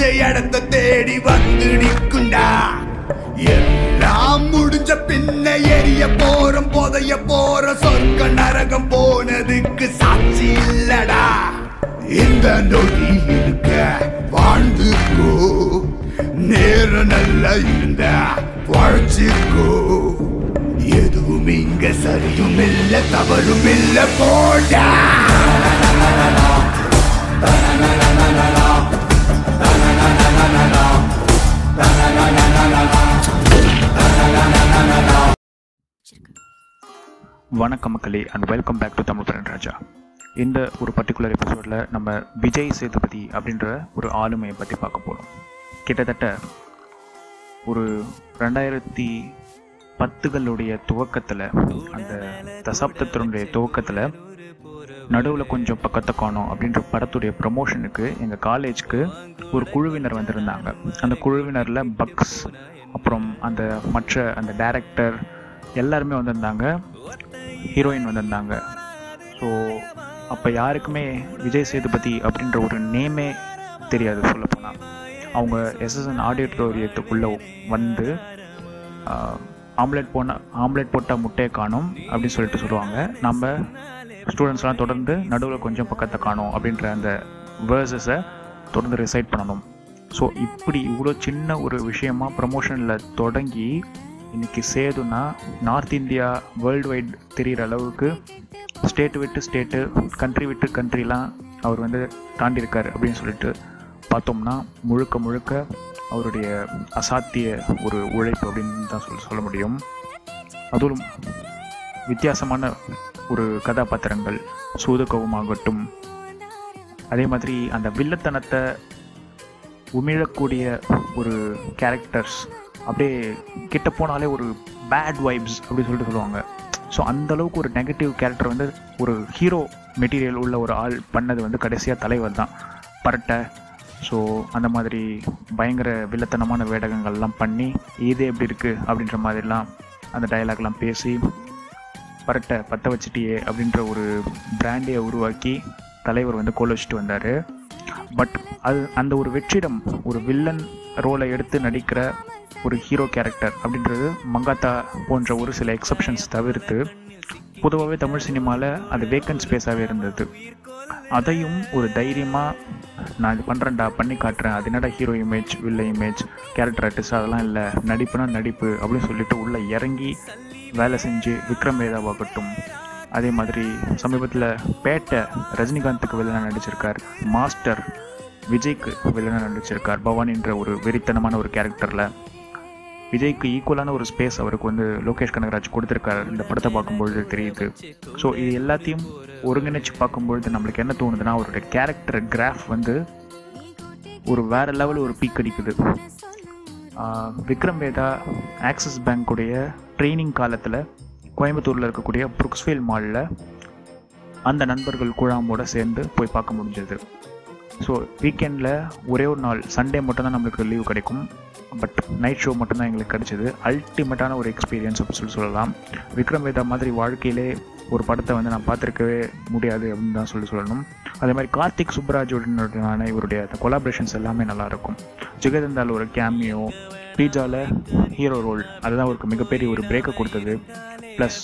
முடிஞ்ச இடத்த தேடி வந்து நிற்குண்டா? எல்லாம் முடிஞ்ச பின்ன எரிய போறோம் புதைய போற சொர்க்க நரகம் போனதுக்கு சாட்சி இல்லடா. இந்த நொடி இருக்க வாழ்ந்துக்கோ. நேரம் நல்லா இருந்த வாழ்ச்சிக்கோ எதுவும் இங்க சரியும் இல்ல தவறும் இல்ல போடா. வணக்கம் மக்களே and welcome back to Tamil Paran Raja இந்த ஒரு பர்டிகுலர் எபிசோடில் நம்ம விஜய் சேதுபதி அப்படின்ற ஒரு ஆளுமையை பற்றி பார்க்க போகிறோம் கிட்டத்தட்ட ஒரு ரெண்டாயிரத்தி பத்துகளுடைய துவக்கத்தில் அந்த தசாப்தத்தினுடைய துவக்கத்தில் நடுவில் கொஞ்சம் பக்கத்தை காணும் அப்படின்ற படத்துடைய ப்ரமோஷனுக்கு எங்கள் காலேஜ்க்கு ஒரு குழுவினர் வந்திருந்தாங்க. அந்த குழுவினரில் பக்ஸ் அப்புறம் அந்த மற்ற அந்த டேரக்டர் எல்லாருமே வந்திருந்தாங்க. ஹீரோயின் வந்திருந்தாங்க. ஸோ அப்போ யாருக்குமே விஜய் சேதுபதி அப்படின்ற ஒரு நேமே தெரியாது சொல்லப்போனால் அவங்க எஸ்எஸ்என் ஆடிட்டோரியத்துக்குள்ளே வந்து ஆம்லெட் போன ஆம்லெட் போட்டால் முட்டையை காணும் அப்படின்னு சொல்லிட்டு சொல்லுவாங்க. நம்ம ஸ்டூடெண்ட்ஸ்லாம் தொடர்ந்து நடுவில் கொஞ்சம் பக்கத்தை காணும் அப்படின்ற அந்த வேர்சஸை தொடர்ந்து ரிசைட் பண்ணணும். ஸோ இப்படி இவ்வளோ சின்ன ஒரு விஷயமா ப்ரமோஷனில் தொடங்கி இன்றைக்கி சேதுனா நார்த் இந்தியா வேர்ல்டு வைட் தெரிகிற அளவுக்கு ஸ்டேட் விட்டு ஸ்டேட்டு கண்ட்ரி விட்டு கண்ட்ரிலாம் அவர் வந்து தாண்டியிருக்கார் அப்படின்னு சொல்லிட்டு பார்த்தோம்னா முழுக்க முழுக்க அவருடைய அசாத்திய ஒரு உழைப்பு அப்படின்னு தான் சொல்ல சொல்ல முடியும். அதுவும் வித்தியாசமான ஒரு கதாபாத்திரங்கள் சூதுகவுமாகட்டும். அதே மாதிரி அந்த வில்லத்தனத்தை உமிழக்கூடிய ஒரு கேரக்டர்ஸ் அப்படியே கிட்ட போனாலே ஒரு பேட் வைப்ஸ் அப்படின்னு சொல்லிட்டு சொல்லுவாங்க. ஸோ அந்தளவுக்கு ஒரு நெகட்டிவ் கேரக்டர் வந்து ஒரு ஹீரோ மெட்டீரியல் உள்ள ஒரு ஆள் பண்ணது வந்து கடைசியாக தலைவர் தான். பரட்டை. ஸோ அந்த மாதிரி பயங்கர வில்லத்தனமான வேடகங்கள்லாம் பண்ணி இது எப்படி இருக்குது அப்படின்ற மாதிரிலாம் அந்த டயலாக்லாம் பேசி பரட்டை பற்ற வச்சுட்டியே அப்படின்ற ஒரு பிராண்டே உருவாக்கி தலைவர் வந்து கோல் வச்சுட்டு வந்தார். பட் அது அந்த ஒரு வெற்றிடம் ஒரு வில்லன் ரோலை எடுத்து நடிக்கிற ஒரு ஹீரோ கேரக்டர் அப்படின்றது மங்காத்தா போன்ற ஒரு சில எக்ஸப்ஷன்ஸ் தவிர்த்து பொதுவாகவே தமிழ் சினிமாவில் அது வேக்கன்ட் ஸ்பேஸாகவே இருந்தது. அதையும் ஒரு தைரியமாக நான் இது பண்ணுறேன்டா பண்ணி காட்டுறேன். அது என்னடா ஹீரோ இமேஜ் வில்ல இமேஜ் கேரக்டர் ஆர்டிஸ்ட் அதெல்லாம் இல்லை. நடிப்புனா நடிப்பு அப்படின்னு சொல்லிட்டு உள்ளே இறங்கி வேலை செஞ்சு விக்ரம் வேதாவாகட்டும் அதே மாதிரி சமீபத்தில் பேட்டை ரஜினிகாந்துக்கு வில்லனாக நடிச்சிருக்கார் மாஸ்டர் விஜய்க்கு வில்லனாக நடிச்சிருக்கார் பவானின்ற ஒரு வெறித்தனமான ஒரு கேரக்டரில். விஜய்க்கு ஈக்குவலான ஒரு ஸ்பேஸ் அவருக்கு வந்து லோகேஷ் கனகராஜ் கொடுத்துருக்காரு. இந்த படத்தை பார்க்கும்பொழுது தெரியுது. ஸோ இது எல்லாத்தையும் ஒருங்கிணைச்சு பார்க்கும்பொழுது நம்மளுக்கு என்ன தோணுதுன்னா அவருடைய கேரக்டர் கிராஃப் வந்து ஒரு வேற லெவல் ஒரு பீக் அடிக்குது. விக்ரம் வேதா ஆக்சிஸ் பேங்க்குடைய ட்ரைனிங் காலத்தில் கோயம்புத்தூரில் இருக்கக்கூடிய புருக்ஸ்வேல் மாலில் அந்த நண்பர்கள் குழாமோட சேர்ந்து போய் பார்க்க முடிஞ்சது. ஸோ வீக்கெண்டில் ஒரே ஒரு நாள் சண்டே மட்டும்தான் நம்மளுக்கு லீவ் கிடைக்கும். பட் நைட் ஷோ மட்டும்தான் எங்களுக்கு கிடைச்சிது. அல்டிமேட்டான ஒரு எக்ஸ்பீரியன்ஸ் அப்படின்னு சொல்லி சொல்லலாம். விக்ரம் வேதா மாதிரி வாழ்க்கையிலே ஒரு படத்தை வந்து நான் பார்த்துருக்கவே முடியாது அப்படின்னு தான் சொல்லி சொல்லணும். அதே மாதிரி கார்த்திக் சுப்ராஜுடனான இவருடைய அந்த கொலாபரேஷன்ஸ் எல்லாமே நல்லாயிருக்கும். ஜெகதந்தால் ஒரு கேமியோ பீஜாவில் ஹீரோ ரோல் அதுதான் அவருக்கு மிகப்பெரிய ஒரு பிரேக்கை கொடுத்தது. ப்ளஸ்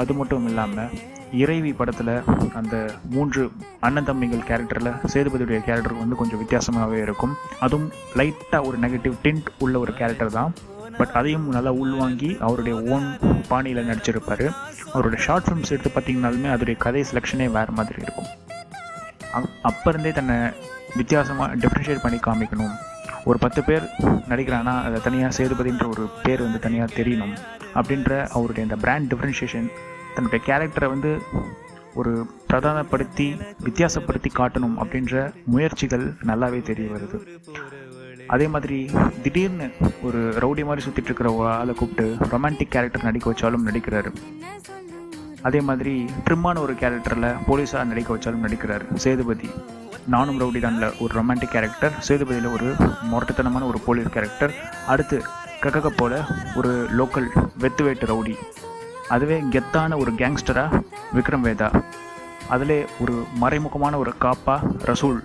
அது மட்டும் இல்லாமல் இறைவி படத்தில் அந்த மூன்று அண்ணன் தம்பிகள் கேரக்டரில் சேதுபதியுடைய கேரக்டர் வந்து கொஞ்சம் வித்தியாசமாகவே இருக்கும். அதுவும் லைட்டாக ஒரு நெகட்டிவ் டிண்ட் உள்ள ஒரு கேரக்டர் தான். பட் அதையும் நல்லா உள்வாங்கி அவருடைய ஓன் பாணியில் நடிச்சிருப்பார். அவருடைய ஷார்ட் ஃபிலிம்ஸ் எடுத்து பார்த்தீங்கனாலுமே அதோடைய கதை செலெக்ஷனே வேறு மாதிரி இருக்கும். அப்- இருந்தே தன்னை வித்தியாசமாக டிஃப்ரென்ஷியேட் பண்ணி காமிக்கணும். ஒரு பத்து பேர் நடிக்கிறான்னா அதை தனியாக சேதுபதின்ற ஒரு பேர் வந்து தனியாக தெரியணும். அப்படின்ற அவருடைய அந்த பிராண்ட் டிஃப்ரென்ஷியேஷன் தன்னுடைய கேரக்டரை வந்து ஒரு பிரதானப்படுத்தி வித்தியாசப்படுத்தி காட்டணும் அப்படின்ற முயற்சிகள் நல்லாவே தெரிய வருது. அதே மாதிரி திடீர்னு ஒரு ரவுடி மாதிரி சுற்றிட்டு இருக்கிற ஒரு ஆளை கூப்பிட்டு ரொமான்டிக் கேரக்டர் நடிக்க வச்சாலும் நடிக்கிறாரு. அதே மாதிரி ட்ரிம்மான ஒரு கேரக்டரில் போலீஸாக நடிக்க வச்சாலும் நடிக்கிறார். சேதுபதி. நானும் ரவுடி தான்ல ஒரு ரொமான்டிக் கேரக்டர் சேதுபதியில் ஒரு மொரட்டுத்தனமான ஒரு போலீஸ் கேரக்டர் அடுத்து கக்கக போல ஒரு லோக்கல் வெத்து வேட்டு ரவுடி. அதுவே கெத்தான ஒரு கேங்ஸ்டராக விக்ரம் வேதா அதிலே ஒரு மறைமுகமான ஒரு காப்பா ரசூல்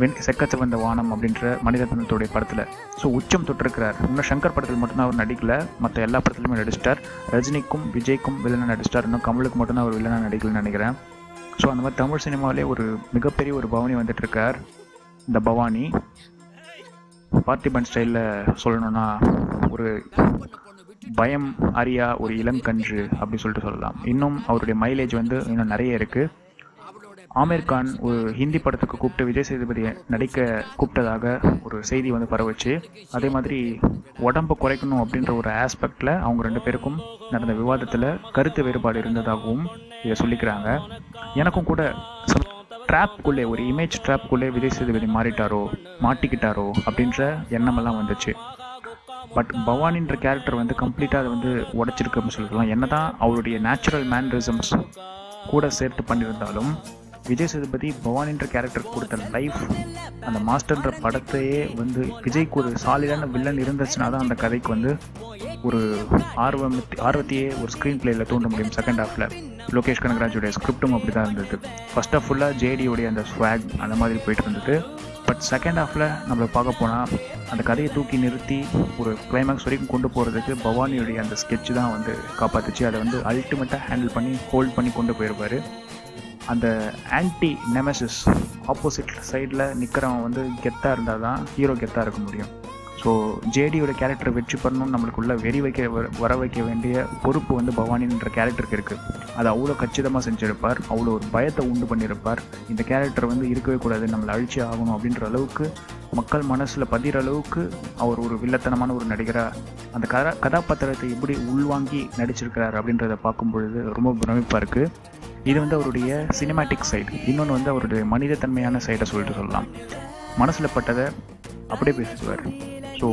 வெண் செக்கச்ச வந்த வானம் அப்படின்ற மனிதத்தனத்துடைய படத்தில். ஸோ உச்சம் தொட்டிருக்கிறார். இன்னும் சங்கர் படத்தில் மட்டும்தான் அவர் நடிக்கல. மற்ற எல்லா படத்துலையுமே நடிச்சிட்டார். ரஜினிக்கும் விஜய்க்கும் வில்லனாக நடிச்சிட்டார். இன்னும் கமலுக்கு மட்டும்தான் அவர் வில்லனாக நடிக்கலன்னு நினைக்கிறேன். ஸோ அந்த மாதிரி தமிழ் சினிமாவிலே ஒரு மிகப்பெரிய ஒரு பவனி வந்துட்டு இருக்கார் இந்த பவானி. பார்த்திபன் ஸ்டைலில் சொல்லணும்னா ஒரு பயம் அறியா ஒரு இளங்கன்று அப்படின்னு சொல்லிட்டு சொல்லலாம். இன்னும் அவருடைய மைலேஜ் வந்து இன்னும் நிறைய இருக்குது ஆமீர் கான் ஒரு ஹிந்தி படத்துக்கு கூப்பிட்டு விஜய் சேதுபதியை நடிக்க கூப்பிட்டதாக ஒரு செய்தி வந்து பரவுச்சு. அதே மாதிரி உடம்பை குறைக்கணும் அப்படின்ற ஒரு ஆஸ்பெக்டில் அவங்க ரெண்டு பேருக்கும் நடந்த விவாதத்தில் கருத்து வேறுபாடு இருந்ததாகவும் இதை சொல்லிக்கிறாங்க. எனக்கும் கூட ட்ராப்குள்ளே ஒரு இமேஜ் ட்ராப்குள்ளே விஜய் சேதுபதி மாறிட்டாரோ மாட்டிக்கிட்டாரோ அப்படின்ற எண்ணமெல்லாம் வந்துச்சு. பட் பவானின்ற கேரக்டர் வந்து கம்ப்ளீட்டாக அதை வந்து உடைச்சிருக்கு அப்படின்னு சொல்லலாம். என்ன தான் அவருடைய நேச்சுரல் மேனரிசம்ஸ் கூட சேர்த்து பண்ணியிருந்தாலும் விஜய் சேதுபதி பவானின்ற கேரக்டர் கொடுத்த லைஃப் அந்த மாஸ்டர்ன்ற படத்தையே வந்து விஜய்க்கு ஒரு சாலிடான வில்லன் இருந்துச்சுன்னா தான் அந்த கதைக்கு வந்து ஒரு ஆர்வம் ஆர்வத்தையே ஒரு ஸ்க்ரீன் பிளேயில் தூண்ட முடியும் செகண்ட் ஹாஃபில் லோகேஷ் கனகராஜுடைய ஸ்கிரிப்டும் அப்படி தான் இருந்தது. ஃபர்ஸ்ட் ஆஃப் ஃபுல்லாக ஜேடியோடைய அந்த ஸ்வாக் அந்த மாதிரி போயிட்டு இருந்தது. பட் செகண்ட் ஹாஃபில் நம்மளை பார்க்க போனால் அந்த கதையை தூக்கி நிறுத்தி ஒரு கிளைமேக்ஸ் வரைக்கும் கொண்டு போகிறதுக்கு பவானியுடைய அந்த ஸ்கெட்ச் தான் வந்து காப்பாற்றுச்சு அதை வந்து அல்டிமேட்டாக ஹேண்டில் பண்ணி ஹோல்ட் பண்ணி கொண்டு போயிருப்பார். அந்த ஆன்டி நெமசிஸ் ஆப்போசிட் சைடில் நிற்கிறவன் வந்து கெத்தாக இருந்தால் தான் ஹீரோ கெத்தாக இருக்க முடியும். ஸோ ஜேடியோட கேரக்டர் வெற்றி பண்ணணும்னு நம்மளுக்குள்ள வெறி வைக்க வர- வர வைக்க வேண்டிய பொறுப்பு வந்து பவானின்ற கேரக்டருக்கு இருக்குது அதை அவ்வளோ கச்சிதமாக செஞ்சுருப்பார் அவ்வளோ ஒரு பயத்தை உண்டு பண்ணியிருப்பார் இந்த கேரக்டர் வந்து இருக்கவே கூடாது நம்மளை அழிச்சு ஆகணும் அப்படின்ற அளவுக்கு மக்கள் மனசில் பதிகிற அளவுக்கு அவர் ஒரு வில்லத்தனமான ஒரு நடிகராக அந்த கதா கதாபாத்திரத்தை எப்படி உள்வாங்கி நடிச்சிருக்கிறார் அப்படின்றத பார்க்கும் பொழுது ரொம்ப பிரமிப்பாக இருக்குது இது வந்து அவருடைய சினிமேட்டிக் சைடு இன்னொன்று வந்து அவருடைய மனிதத்தன்மையான சைடை சொல்லிட்டு சொல்லலாம். மனசில் பட்டதை அப்படியே பேசுவார் so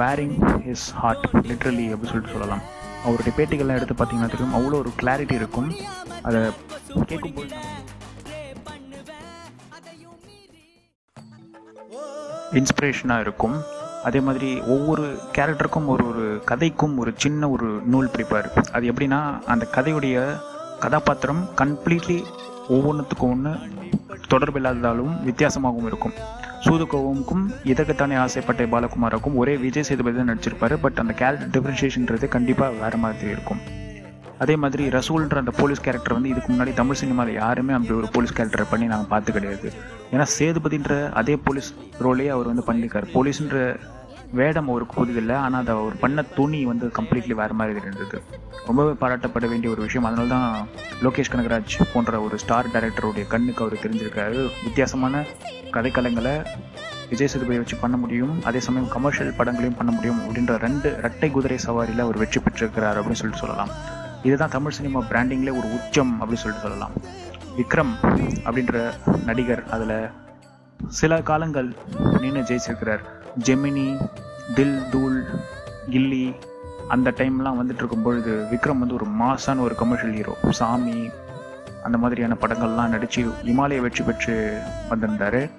wearing is heart literally அப்படின்னு சொல்லிட்டு சொல்லலாம். அவருடைய பேட்டிகள்லாம் எடுத்து பார்த்தீங்கன்னா தெரியும். அவ்வளோ ஒரு கிளாரிட்டி இருக்கும். அதை கேட்கும்போது இன்ஸ்பிரேஷனாக இருக்கும். அதே மாதிரி ஒவ்வொரு கேரக்டருக்கும் ஒரு ஒரு கதைக்கும் ஒரு சின்ன ஒரு நூல் பிடிப்பார். அது எப்படின்னா அந்த கதையுடைய கதாபாத்திரம் கம்ப்ளீட்லி ஒவ்வொன்றுத்துக்கும் ஒன்று தொடர்பு இல்லாததாலும் வித்தியாசமாகவும் இருக்கும். சூதுகோவுக்கும் இதற்குத்தானே ஆசைப்பட்ட பாலகுமாருக்கும் ஒரே விஜய் சேதுபதி தான் நடிச்சிருப்பாரு பட் அந்த கேரக்டர் டிஃப்ரென்ஷியேஷன்றது கண்டிப்பாக வேறு மாதிரி இருக்கும். அதே மாதிரி ரசூல்ன்ற அந்த போலீஸ் கேரக்டர் வந்து இதுக்கு முன்னாடி தமிழ் சினிமாவில் யாருமே அப்படி ஒரு போலீஸ் கேரக்டரை பண்ணி நாங்கள் பார்த்து கிடையாது. ஏன்னா சேதுபதின்ற அதே போலீஸ் ரோலே அவர் வந்து பண்ணியிருக்காரு. போலீஸ்ன்ற வேடம் அவருக்கு புதிதில்லை ஆனால் அதை அவர் பண்ண துணி வந்து கம்ப்ளீட்லி வேறு மாதிரி இருந்தது. ரொம்பவே பாராட்டப்பட வேண்டிய ஒரு விஷயம். அதனால தான் லோகேஷ் கனகராஜ் போன்ற ஒரு ஸ்டார் டைரக்டருடைய கண்ணுக்கு அவர் தெரிஞ்சிருக்காரு. வித்தியாசமான கதைக்களங்களை விஜய் சேதுபதி வச்சு பண்ண முடியும். அதே சமயம் கமர்ஷியல் படங்களையும் பண்ண முடியும் அப்படின்ற ரெண்டு இரட்டை குதிரை சவாரியில் அவர் வெற்றி பெற்றிருக்கிறார் அப்படின்னு சொல்லிட்டு சொல்லலாம். இதுதான் தமிழ் சினிமா பிராண்டிங்லேயே ஒரு உச்சம் அப்படின்னு சொல்லிட்டு சொல்லலாம். விக்ரம் அப்படின்ற நடிகர் அதில் சில காலங்கள் நின்று ஜெயிச்சிருக்கிறார். ஜெமினி தில் தூள் கில்லி அந்த டைம்லாம் வந்துட்டு இருக்கும் பொழுது விக்ரம் வந்து ஒரு மாசான ஒரு கமர்ஷியல் ஹீரோ சாமி அந்த மாதிரியான படங்கள்லாம் நடித்து இமாலய வெற்றி பெற்று வந்திருந்தார்.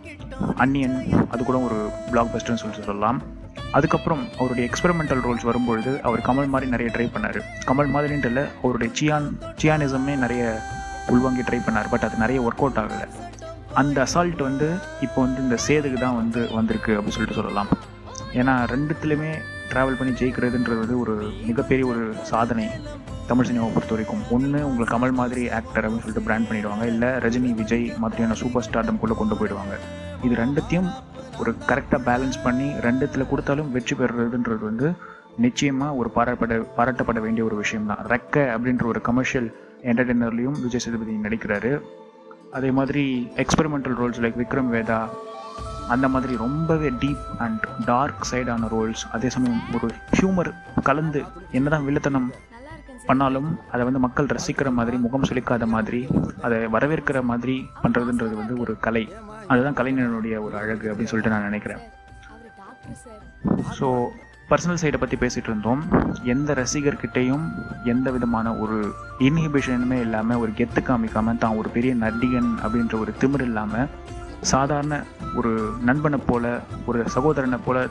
அன்னியன் அது கூட ஒரு பிளாக் பஸ்டர்னு சொல்லிட்டு சொல்லலாம். அதுக்கப்புறம் அவருடைய எக்ஸ்பெரிமெண்டல் ரோல்ஸ் வரும்பொழுது அவர் கமல் மாதிரி நிறைய ட்ரை பண்ணார். கமல் மாதிரின்ட்டு இல்லை அவருடைய சியான் சியானிசமே நிறைய உள்வாங்கி ட்ரை பண்ணார். பட் அது நிறைய ஒர்க் அவுட் ஆகலை. அந்த அசால்ட் வந்து இப்போ வந்து இந்த சேதுக்கு தான் வந்து வந்திருக்கு அப்படின்னு சொல்லிட்டு சொல்லலாம். ஏன்னா ரெண்டுத்துலையுமே ட்ராவல் பண்ணி ஜெயிக்கிறதுன்றது வந்து ஒரு மிகப்பெரிய ஒரு சாதனை தமிழ் சினிமாவை பொறுத்த வரைக்கும். ஒன்று உங்களை கமல் மாதிரி ஆக்டர் அப்படின்னு சொல்லிட்டு பிராண்ட் பண்ணிடுவாங்க. இல்லை ரஜினி விஜய் மாதிரியான சூப்பர் ஸ்டார்டம் கூட கொண்டு போயிடுவாங்க. இது ரெண்டுத்தையும் ஒரு கரெக்டாக பேலன்ஸ் பண்ணி ரெண்டுத்தில் கொடுத்தாலும் வெற்றி பெறுறதுன்றது வந்து நிச்சயமாக ஒரு பாராட்டப்பட பாராட்டப்பட வேண்டிய ஒரு விஷயம் தான் ரெக்க அப்படின்ற ஒரு கமர்ஷியல் என்டர்டெய்னர்லையும் விஜய் சேதுபதி நடிக்கிறாரு. அதே மாதிரி experimental roles like Vikram Vedha அந்த மாதிரி ரொம்பவே டீப் அண்ட் டார்க் சைடான ரோல்ஸ் அதே சமயம் ஒரு ஹியூமர் கலந்து என்னதான் வில்லத்தனம் பண்ணாலும் அதை வந்து மக்கள் ரசிக்கிற மாதிரி முகம் சுளிக்காத மாதிரி அதை வரவேற்கிற மாதிரி பண்ணுறதுன்றது வந்து ஒரு கலை. அதுதான் கலைஞனுடைய ஒரு அழகு அப்படின்னு சொல்லிட்டு நான் நினைக்கிறேன். ஸோ பர்சனல் சைடை பற்றி பேசிகிட்டு இருந்தோம். எந்த ரசிகர்கிட்டையும் எந்த விதமான ஒரு இன்ஹிபிஷனுமே இல்லாமல் ஒரு கெத்து காமிக்காமல் தான் ஒரு பெரிய நடிகன் அப்படின்ற ஒரு திமிர் இல்லாமல் சாதாரண ஒரு நண்பனை போல் ஒரு சகோதரனை போல்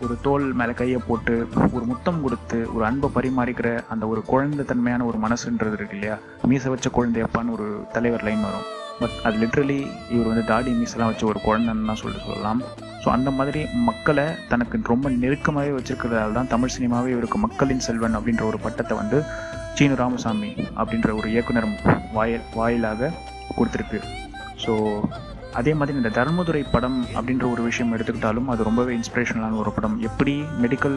ஒரு தோல் மேலே கையை போட்டு ஒரு முத்தம் கொடுத்து ஒரு அன்பை பரிமாறிக்கிற அந்த ஒரு குழந்தை தன்மையான ஒரு மனசுன்றது இருக்கு இல்லையா? மீச வச்ச குழந்தையப்பான்னு ஒரு தலைவர் லைன் வரும். பட் அது லிட்ரலி இவர் வந்து தாடி மீசெல்லாம் வச்சு ஒரு குழந்தைன்னு தான் சொல்லிட்டு சொல்லலாம். ஸோ அந்த மாதிரி மக்களை தனக்கு ரொம்ப நெருக்கமாகவே வச்சுருக்கிறதால தான் தமிழ் சினிமாவே இவருக்கு மக்களின் செல்வன் அப்படின்ற ஒரு பட்டத்தை வந்து சீனு ராமசாமி அப்படின்ற ஒரு இயக்குனர் வாயில் வாயிலாக கொடுத்துருக்கு. ஸோ அதே மாதிரி இந்த தர்மதுரை படம் அப்படின்ற ஒரு விஷயம் எடுத்துக்கிட்டாலும் அது ரொம்பவே இன்ஸ்பிரேஷனலான ஒரு படம். எப்படி மெடிக்கல்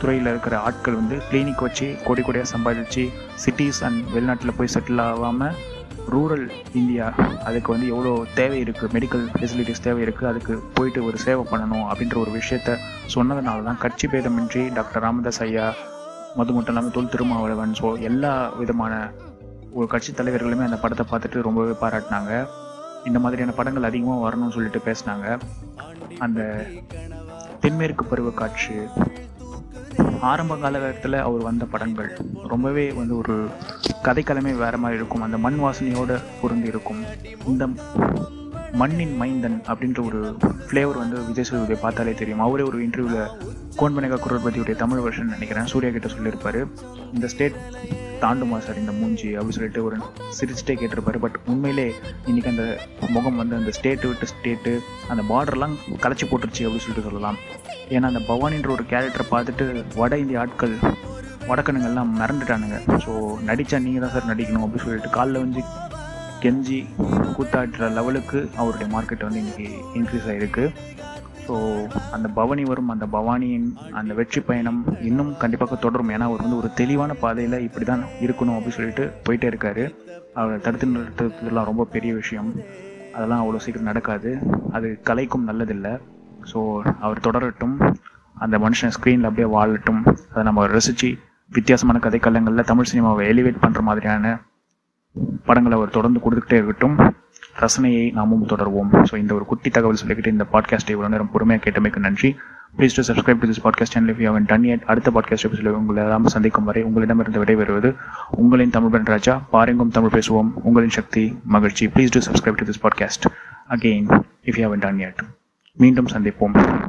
துறையில் இருக்கிற ஆட்கள் வந்து கிளினிக் வச்சு கோடி கோடியாக சம்பாதிச்சு சிட்டிஸ் அண்ட் வெளிநாட்டில் போய் செட்டில் ஆகாமல் ரூரல் இந்தியா அதுக்கு வந்து எவ்வளோ தேவை இருக்குது மெடிக்கல் ஃபெசிலிட்டிஸ் தேவை இருக்குது அதுக்கு போயிட்டு ஒரு சேவை பண்ணணும் அப்படின்ற ஒரு விஷயத்த சொன்னதுனால தான் கட்சி பேதமின்றி டாக்டர் ராமதாஸ் ஐயா மது மட்டும் இல்லாமல் தொல் திருமாவளவன் ஸோ எல்லா விதமான ஒரு கட்சி தலைவர்களுமே அந்த படத்தை பார்த்துட்டு ரொம்பவே பாராட்டினாங்க. இந்த மாதிரியான படங்கள் அதிகமாக வரணும்னு சொல்லிட்டு பேசினாங்க. அந்த தென்மேற்கு பருவ காட்சி ஆரம்ப காலகட்டத்தில் அவர் வந்த படங்கள் ரொம்பவே வந்து ஒரு கதைக்களமே வேறு மாதிரி இருக்கும். அந்த மண் வாசனையோடு பொருந்தி இருக்கும். இந்த மண்ணின் மைந்தன் அப்படின்ற ஒரு ஃப்ளேவர் வந்து விஜய் சேதுபதியை பார்த்தாலே தெரியும். அவரே ஒரு இன்டர்வியூவில் கோன்மனேகா குரல்பதியுடைய தமிழ் வருஷன் நினைக்கிறேன். சூர்யா கிட்ட சொல்லியிருப்பார். இந்த ஸ்டேட் தாண்டுமா சார் இந்த மூஞ்சி அப்படின்னு சொல்லிட்டு ஒரு சிரிச்சுட்டே கேட்டிருப்பாரு. பட் உண்மையிலே இன்னைக்கு அந்த முகம் வந்து அந்த ஸ்டேட்டு விட்டு ஸ்டேட்டு அந்த பார்டர்லாம் கலைச்சி போட்டுருச்சு அப்படின்னு சொல்லிட்டு சொல்லலாம். ஏன்னா அந்த பவானின்ற ஒரு கேரக்டரை பார்த்துட்டு வட இந்திய ஆட்கள் வடக்கணுங்கள்லாம் மறந்துட்டானுங்க ஸோ நடித்தா நீங்கள் தான் சார் நடிக்கணும் அப்படின்னு சொல்லிட்டு காலில் வந்து கெஞ்சி கூத்தாடுற லெவலுக்கு அவருடைய மார்க்கெட் வந்து இன்றைக்கி இன்க்ரீஸ் ஆகிருக்கு ஸோ அந்த பவனி வரும் அந்த பவானியின் அந்த வெற்றி பயணம் இன்னும் கண்டிப்பாக தொடரும். ஏன்னா அவர் வந்து ஒரு தெளிவான பாதையில் இப்படி தான் இருக்கணும் அப்படின்னு சொல்லிட்டு போயிட்டே இருக்காரு. அவரை தடுத்து நிறுத்துறதுலாம் ரொம்ப பெரிய விஷயம். அதெல்லாம் அவ்வளோ சீக்கிரம் நடக்காது. அது கலைக்கும் நல்லதில்லை. ஸோ அவர் தொடரட்டும். அந்த மனுஷன் ஸ்க்ரீனில் அப்படியே வாழட்டும். அதை நம்ம ரசித்து வித்தியாசமான கதைக்களங்களில் தமிழ் சினிமாவை எலிவேட் பண்ணுற மாதிரியான படங்களை அவர் தொடர்ந்து கொடுத்துக்கிட்டே இருக்கட்டும். ரசனையை நாமும் தொடர்வோம். ஸோ இந்த ஒரு குட்டி தகவல் சொல்லிக்கிட்டு இந்த பாட்காஸ்ட்டை இவ்வளோ நேரம் பொறுமையாக கேட்டமைக்கு நன்றி. Please do subscribe to this podcast channel if you haven't done yet. அடுத்த பாட்காஸ்ட் எபிசோடில் உங்களை எல்லாம் சந்திக்கும் வரை உங்களிடமிருந்து விடைபெறுவது உங்களின் தமிழ் ராஜா. பாருங்கும் தமிழ் பேசுவோம். உங்களின் சக்தி மகிழ்ச்சி. Please do subscribe to this podcast again if you haven't done yet. மீண்டும் சந்திப்போம்.